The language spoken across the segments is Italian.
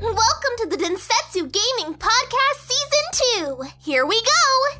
Welcome to the Densetsu Gaming Podcast Season 2. Here we go.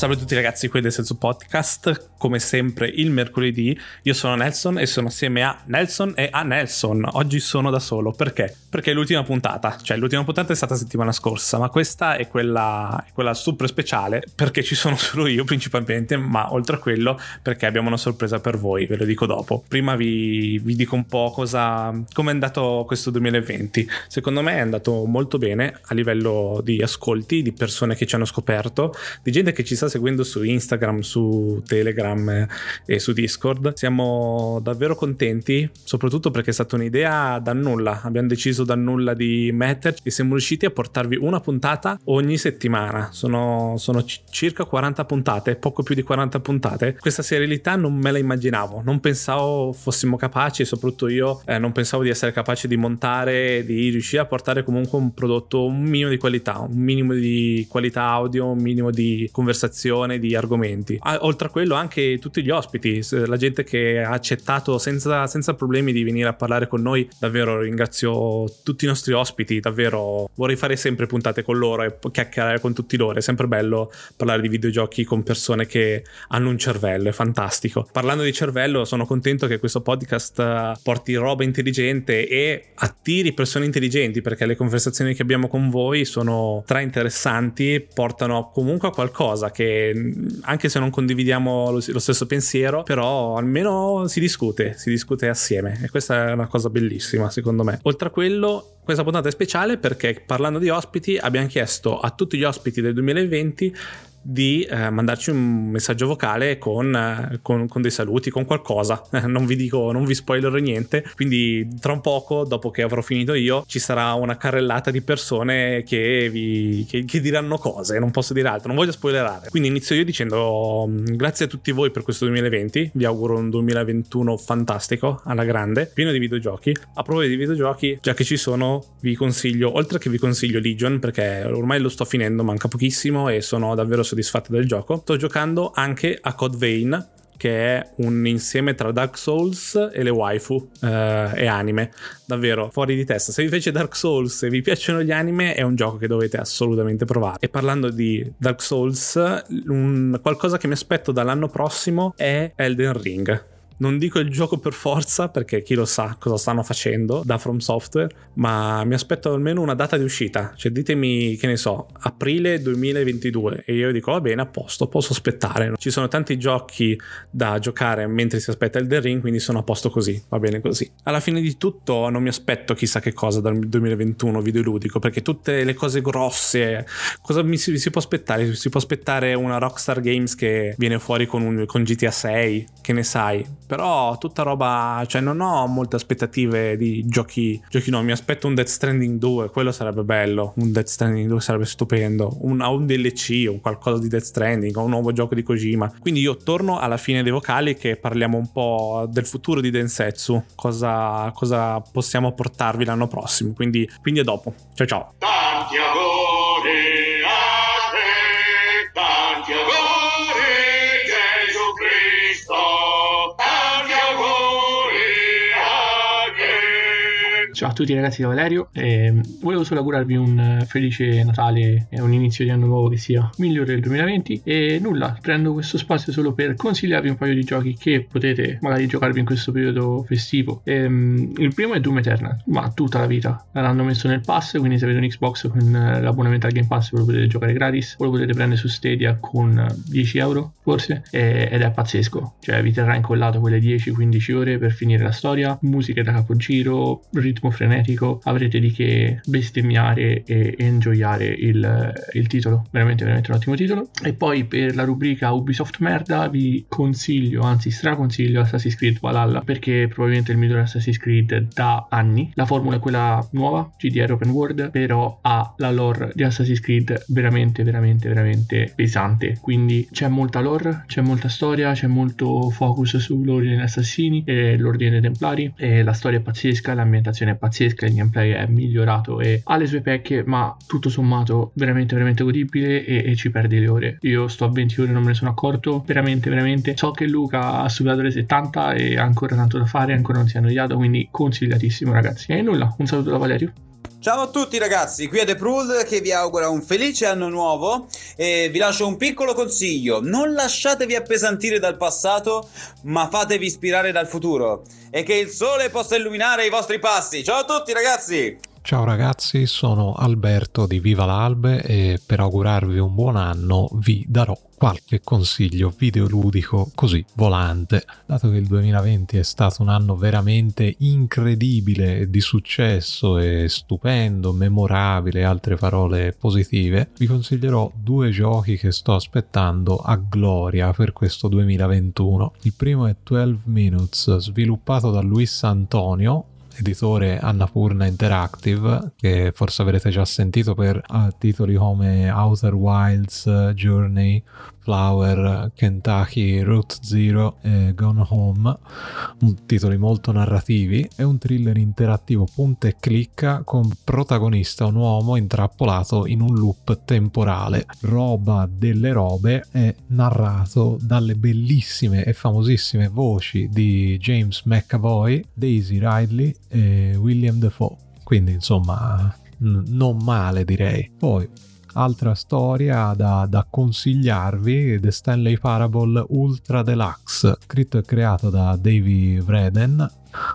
Salve a tutti ragazzi, qui del Senso Podcast, come sempre il mercoledì. Io sono Nelson e sono assieme a Nelson e a Nelson. Oggi sono da solo, perché? Perché è l'ultima puntata, cioè l'ultima puntata è stata settimana scorsa, ma questa è quella, è quella super speciale perché ci sono solo io principalmente, ma oltre a quello perché abbiamo una sorpresa per voi, ve lo dico dopo. Prima vi, vi dico un po' cosa, come è andato questo 2020. Secondo me è andato molto bene a livello di ascolti, di persone che ci hanno scoperto, di gente che ci sta seguendo su Instagram, su Telegram e su Discord. Siamo davvero contenti, soprattutto perché è stata un'idea da nulla. Abbiamo deciso da nulla di metterci e siamo riusciti a portarvi una puntata ogni settimana. Sono, sono c- circa 40 puntate, poco più di 40 puntate. Questa serialità non me la immaginavo, non pensavo fossimo capaci, soprattutto io eh, non pensavo di essere capaci di montare, di riuscire a portare comunque un prodotto un minimo di qualità, un minimo di qualità audio, un minimo di conversazione di argomenti. Oltre a quello anche tutti gli ospiti, la gente che ha accettato senza, senza, problemi di venire a parlare con noi, davvero ringrazio tutti i nostri ospiti, davvero vorrei fare sempre puntate con loro e chiacchierare con tutti loro, è sempre bello parlare di videogiochi con persone che hanno un cervello, è fantastico. Parlando di cervello sono contento che questo podcast porti roba intelligente e attiri persone intelligenti perché le conversazioni che abbiamo con voi sono tra interessanti, portano comunque a qualcosa che anche se non condividiamo lo, stesso pensiero, però almeno si discute, si discute assieme e questa è una cosa bellissima secondo me. Oltre a quello, questa puntata è speciale perché parlando di ospiti abbiamo chiesto a tutti gli ospiti del 2020 di eh, mandarci un messaggio vocale con, eh, con, con, dei saluti, con qualcosa. non vi dico, non vi spoilerò niente. Quindi, tra un poco, dopo che avrò finito io, ci sarà una carrellata di persone che vi che, che diranno cose. Non posso dire altro, non voglio spoilerare. Quindi inizio io dicendo mm, grazie a tutti voi per questo 2020. Vi auguro un 2021 fantastico, alla grande, pieno di videogiochi. A proposito di videogiochi, già che ci sono, vi consiglio, oltre che vi consiglio Legion, perché ormai lo sto finendo, manca pochissimo e sono davvero soddisfatto del gioco. Sto giocando anche a Code Vein, che è un insieme tra Dark Souls e le waifu eh, e anime. Davvero fuori di testa. Se vi piace Dark Souls e vi piacciono gli anime, è un gioco che dovete assolutamente provare. E parlando di Dark Souls, un, qualcosa che mi aspetto dall'anno prossimo è Elden Ring non dico il gioco per forza perché chi lo sa cosa stanno facendo da From Software, ma mi aspetto almeno una data di uscita. Cioè ditemi, che ne so, aprile 2022 e io dico va bene, a posto, posso aspettare. Ci sono tanti giochi da giocare mentre si aspetta il The Ring, quindi sono a posto così, va bene così. Alla fine di tutto non mi aspetto chissà che cosa dal 2021 videoludico, perché tutte le cose grosse, cosa mi si, si può aspettare? Si può aspettare una Rockstar Games che viene fuori con, un, con GTA 6, che ne sai? però tutta roba, cioè non ho molte aspettative di giochi, giochi no, mi aspetto un Death Stranding 2, quello sarebbe bello, un Death Stranding 2 sarebbe stupendo, un, un DLC o qualcosa di Death Stranding o un nuovo gioco di Kojima. Quindi io torno alla fine dei vocali che parliamo un po' del futuro di Densetsu, cosa, cosa possiamo portarvi l'anno prossimo, quindi, quindi a dopo. Ciao ciao. Tanti auguri tutti ragazzi da Valerio, eh, volevo solo augurarvi un eh, felice Natale e un inizio di anno nuovo che sia migliore del 2020 e nulla, prendo questo spazio solo per consigliarvi un paio di giochi che potete magari giocarvi in questo periodo festivo. Eh, il primo è Doom Eternal, ma tutta la vita, l'hanno messo nel pass, quindi se avete un Xbox con eh, l'abbonamento al Game Pass ve lo potete giocare gratis o lo potete prendere su Stadia con 10 euro forse ed è pazzesco, cioè vi terrà incollato quelle 10-15 ore per finire la storia, musiche da capogiro, ritmo frenetico, avrete di che bestemmiare e enjoyare il, il titolo. Veramente, veramente un ottimo titolo. E poi per la rubrica Ubisoft merda vi consiglio, anzi straconsiglio Assassin's Creed Valhalla perché è probabilmente il migliore Assassin's Creed da anni. La formula è quella nuova, GDR Open World, però ha la lore di Assassin's Creed veramente, veramente, veramente pesante. Quindi c'è molta lore, c'è molta storia, c'è molto focus sull'ordine degli assassini e l'ordine dei templari e la storia è pazzesca, l'ambientazione è pazzesca, il gameplay è migliorato e ha le sue pecche, ma tutto sommato veramente veramente godibile e, e ci perde le ore. Io sto a 20 ore, non me ne sono accorto, veramente veramente. So che Luca ha superato le 70 e ha ancora tanto da fare, ancora non si è annoiato, quindi consigliatissimo ragazzi. E nulla, un saluto da Valerio. Ciao a tutti ragazzi, qui è The Prud che vi augura un felice anno nuovo e vi lascio un piccolo consiglio, non lasciatevi appesantire dal passato ma fatevi ispirare dal futuro e che il sole possa illuminare i vostri passi. Ciao a tutti ragazzi! Ciao ragazzi, sono Alberto di Viva l'Albe e per augurarvi un buon anno vi darò qualche consiglio videoludico così volante. Dato che il 2020 è stato un anno veramente incredibile di successo e stupendo, memorabile, altre parole positive, vi consiglierò due giochi che sto aspettando a gloria per questo 2021. Il primo è 12 Minutes, sviluppato da Luis Antonio, editore Annapurna Interactive, che forse avrete già sentito per uh, titoli come Outer Wilds, Journey, Flower, Kentucky, Route Zero e Gone Home, titoli molto narrativi. È un thriller interattivo punta e clicca con protagonista un uomo intrappolato in un loop temporale. Roba delle robe è narrato dalle bellissime e famosissime voci di James McAvoy, Daisy Ridley e William Defoe. Quindi insomma non male direi. Poi altra storia da, da consigliarvi The Stanley Parable Ultra Deluxe scritto e creato da Davy Vreden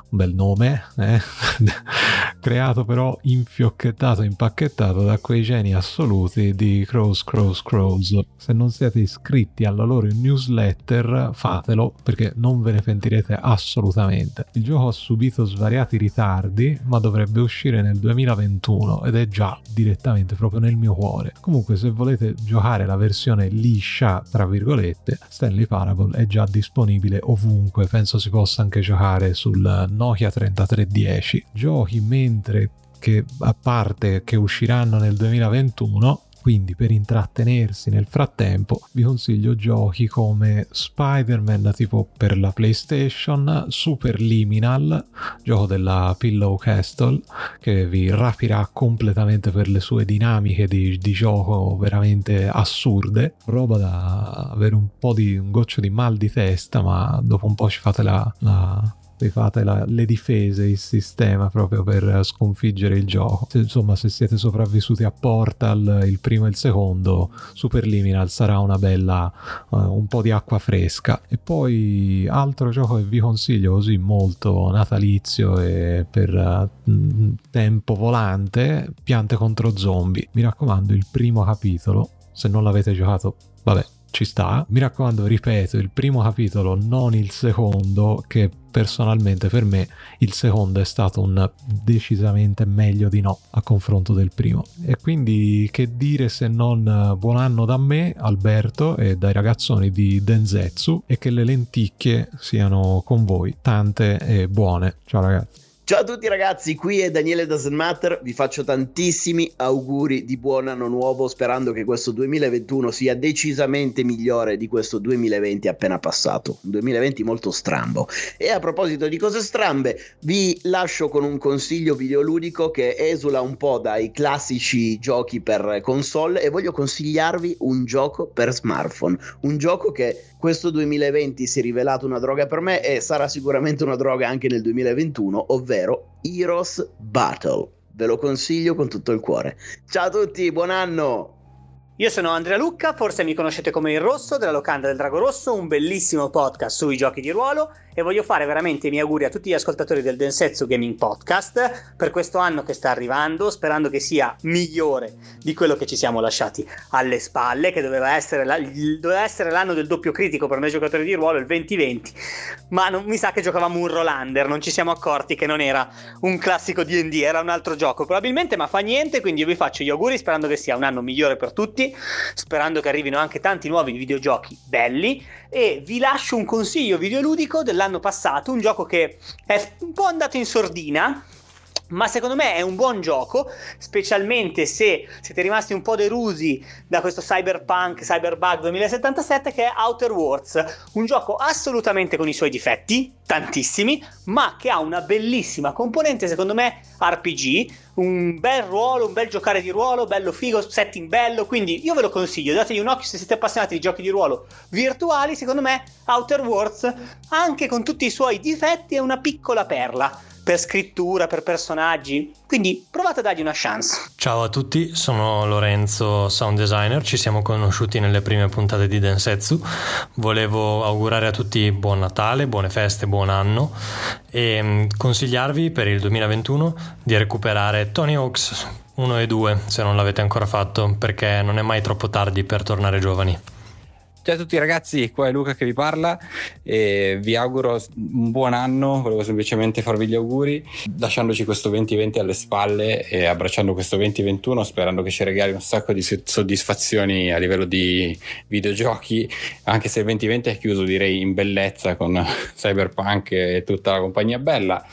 un bel nome, eh? creato però infiocchettato, impacchettato da quei geni assoluti di Crows, Crows, Crows. Se non siete iscritti alla loro newsletter, fatelo perché non ve ne pentirete assolutamente. Il gioco ha subito svariati ritardi, ma dovrebbe uscire nel 2021 ed è già direttamente proprio nel mio cuore. Comunque, se volete giocare la versione liscia, tra virgolette, Stanley Parable è già disponibile ovunque. Penso si possa anche giocare sul Nokia 3310. Giochi mentre che a parte che usciranno nel 2021 quindi per intrattenersi nel frattempo vi consiglio giochi come Spider-Man tipo per la PlayStation, Super Liminal, gioco della Pillow Castle che vi rapirà completamente per le sue dinamiche di, di gioco veramente assurde, roba da avere un po' di un goccio di mal di testa ma dopo un po' ci fate la, la fate la, le difese, il sistema proprio per sconfiggere il gioco. Se, insomma, se siete sopravvissuti a Portal, il primo e il secondo, Superliminal sarà una bella, uh, un po' di acqua fresca. E poi altro gioco che vi consiglio così molto natalizio e per uh, tempo volante, Piante contro zombie. Mi raccomando, il primo capitolo, se non l'avete giocato, vabbè, ci sta. Mi raccomando, ripeto, il primo capitolo, non il secondo, che personalmente per me il secondo è stato un decisamente meglio di no a confronto del primo. E quindi che dire se non eh, buon anno da me, Alberto, e dai ragazzoni di Denzetsu e che le lenticchie siano con voi tante e buone. Ciao ragazzi. Ciao a tutti ragazzi, qui è Daniele Doesn't Matter, vi faccio tantissimi auguri di buon anno nuovo sperando che questo 2021 sia decisamente migliore di questo 2020 appena passato, un 2020 molto strambo. E a proposito di cose strambe, vi lascio con un consiglio videoludico che esula un po' dai classici giochi per console e voglio consigliarvi un gioco per smartphone, un gioco che questo 2020 si è rivelato una droga per me e sarà sicuramente una droga anche nel 2021, ovvero Heroes Battle. Ve lo consiglio con tutto il cuore. Ciao a tutti, buon anno! Io sono Andrea Lucca, forse mi conoscete come il Rosso della Locanda del Drago Rosso, un bellissimo podcast sui giochi di ruolo e voglio fare veramente i miei auguri a tutti gli ascoltatori del Densetsu Gaming Podcast per questo anno che sta arrivando, sperando che sia migliore di quello che ci siamo lasciati alle spalle, che doveva essere, la, doveva essere l'anno del doppio critico per noi giocatori di ruolo, il 2020, ma non, mi sa che giocavamo un Rolander, non ci siamo accorti che non era un classico D&D, era un altro gioco. Probabilmente, ma fa niente, quindi io vi faccio gli auguri sperando che sia un anno migliore per tutti, sperando che arrivino anche tanti nuovi videogiochi belli. E vi lascio un consiglio videoludico dell'anno passato, un gioco che è un po' andato in sordina, ma secondo me è un buon gioco, specialmente se siete rimasti un po' delusi da questo Cyberpunk Cyberbug 2077 che è Outer Worlds, un gioco assolutamente con i suoi difetti, tantissimi, ma che ha una bellissima componente secondo me RPG, un bel ruolo, un bel giocare di ruolo, bello figo, setting bello, quindi io ve lo consiglio, dategli un occhio se siete appassionati di giochi di ruolo virtuali, secondo me Outer Worlds, anche con tutti i suoi difetti, è una piccola perla per scrittura, per personaggi. Quindi provate a dargli una chance. Ciao a tutti, sono Lorenzo, sound designer. Ci siamo conosciuti nelle prime puntate di Densetsu. Volevo augurare a tutti buon Natale, buone feste, buon anno e mm, consigliarvi per il 2021 di recuperare Tony Hawks 1 e 2 se non l'avete ancora fatto perché non è mai troppo tardi per tornare giovani. Ciao a tutti ragazzi, qua è Luca che vi parla e vi auguro un buon anno, volevo semplicemente farvi gli auguri, lasciandoci questo 2020 alle spalle e abbracciando questo 2021 sperando che ci regali un sacco di soddisfazioni a livello di videogiochi, anche se il 2020 è chiuso direi in bellezza con Cyberpunk e tutta la compagnia bella.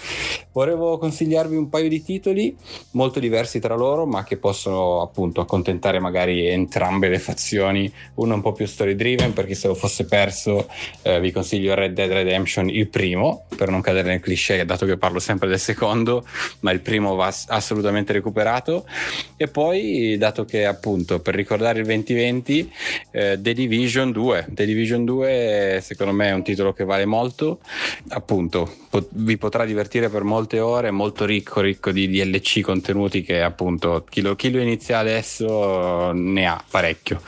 Volevo consigliarvi un paio di titoli molto diversi tra loro ma che possono appunto accontentare magari entrambe le fazioni, uno un po' più story driven Riven per chi se lo fosse perso eh, vi consiglio Red Dead Redemption il primo per non cadere nel cliché dato che parlo sempre del secondo ma il primo va assolutamente recuperato. E poi dato che appunto per ricordare il 2020 eh, The Division 2 The Division 2 secondo me è un titolo che vale molto. Appunto pot- vi potrà divertire per molte ore molto ricco ricco di DLC contenuti che appunto chi lo, chi lo inizia adesso ne ha parecchio.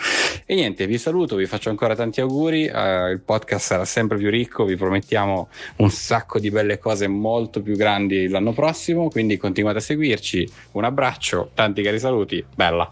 E niente vi saluto vi faccio ancora ancora tanti auguri, uh, il podcast sarà sempre più ricco, vi promettiamo un sacco di belle cose molto più grandi l'anno prossimo, quindi continuate a seguirci, un abbraccio, tanti cari saluti, bella.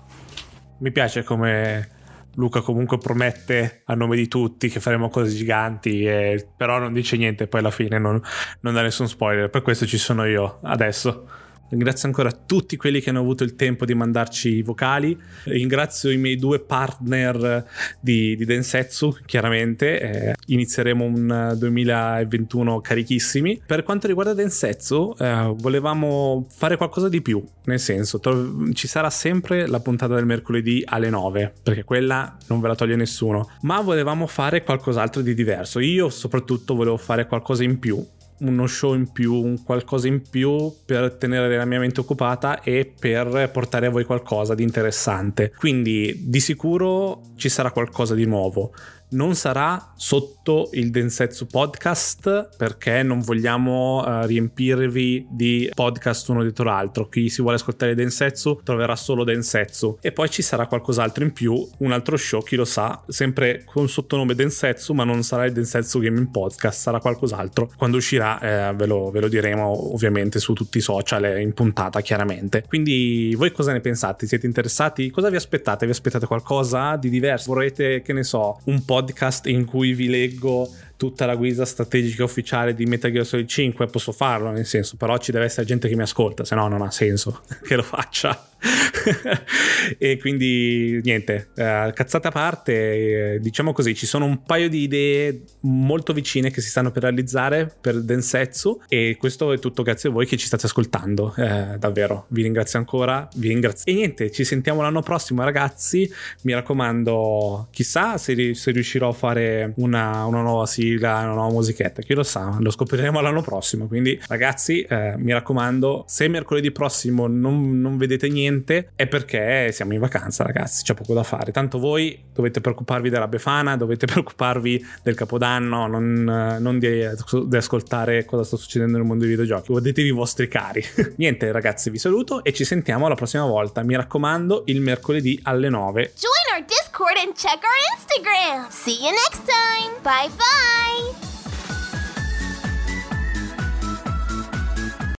Mi piace come Luca comunque promette a nome di tutti che faremo cose giganti, e, però non dice niente, poi alla fine non, non dà nessun spoiler, per questo ci sono io adesso. Ringrazio ancora tutti quelli che hanno avuto il tempo di mandarci i vocali. Ringrazio i miei due partner di, di Densetsu, chiaramente. Eh, inizieremo un 2021 carichissimi. Per quanto riguarda Densetsu, eh, volevamo fare qualcosa di più. Nel senso, tro- ci sarà sempre la puntata del mercoledì alle 9, perché quella non ve la toglie nessuno. Ma volevamo fare qualcos'altro di diverso. Io soprattutto volevo fare qualcosa in più uno show in più, un qualcosa in più per tenere la mia mente occupata e per portare a voi qualcosa di interessante. Quindi di sicuro ci sarà qualcosa di nuovo non sarà sotto il Densetsu Podcast perché non vogliamo uh, riempirvi di podcast uno dietro l'altro. Chi si vuole ascoltare Densetsu troverà solo Densetsu e poi ci sarà qualcos'altro in più, un altro show, chi lo sa, sempre con sottonome Densetsu, ma non sarà il Densetsu Gaming Podcast, sarà qualcos'altro. Quando uscirà eh, ve, lo, ve, lo, diremo ovviamente su tutti i social in puntata chiaramente. Quindi voi cosa ne pensate? Siete interessati? Cosa vi aspettate? Vi aspettate qualcosa di diverso? Vorrete, che ne so, un po' podcast in cui vi leggo tutta la guida strategica ufficiale di Metal Gear Solid 5 posso farlo nel senso però ci deve essere gente che mi ascolta se no non ha senso che lo faccia. E quindi niente, eh, cazzate a parte, eh, diciamo così, ci sono un paio di idee molto vicine che si stanno per realizzare per Densetsu e questo è tutto grazie a voi che ci state ascoltando, eh, davvero, vi ringrazio ancora, vi ringrazio. E niente, ci sentiamo l'anno prossimo ragazzi, mi raccomando, chissà se, se riuscirò a fare una, una, nuova sigla, una nuova musichetta, chi lo sa, lo scopriremo l'anno prossimo, quindi ragazzi eh, mi raccomando, se mercoledì prossimo non, non vedete niente, è perché siamo in vacanza, ragazzi. C'è poco da fare. Tanto voi dovete preoccuparvi della Befana, dovete preoccuparvi del Capodanno, non, non di, di, ascoltare cosa sta succedendo nel mondo dei videogiochi. Godetevi i vostri cari. niente, ragazzi, vi saluto e ci sentiamo la prossima volta. Mi raccomando, il mercoledì alle 9. Join our Discord and check our Instagram. See you next time. Bye Bye!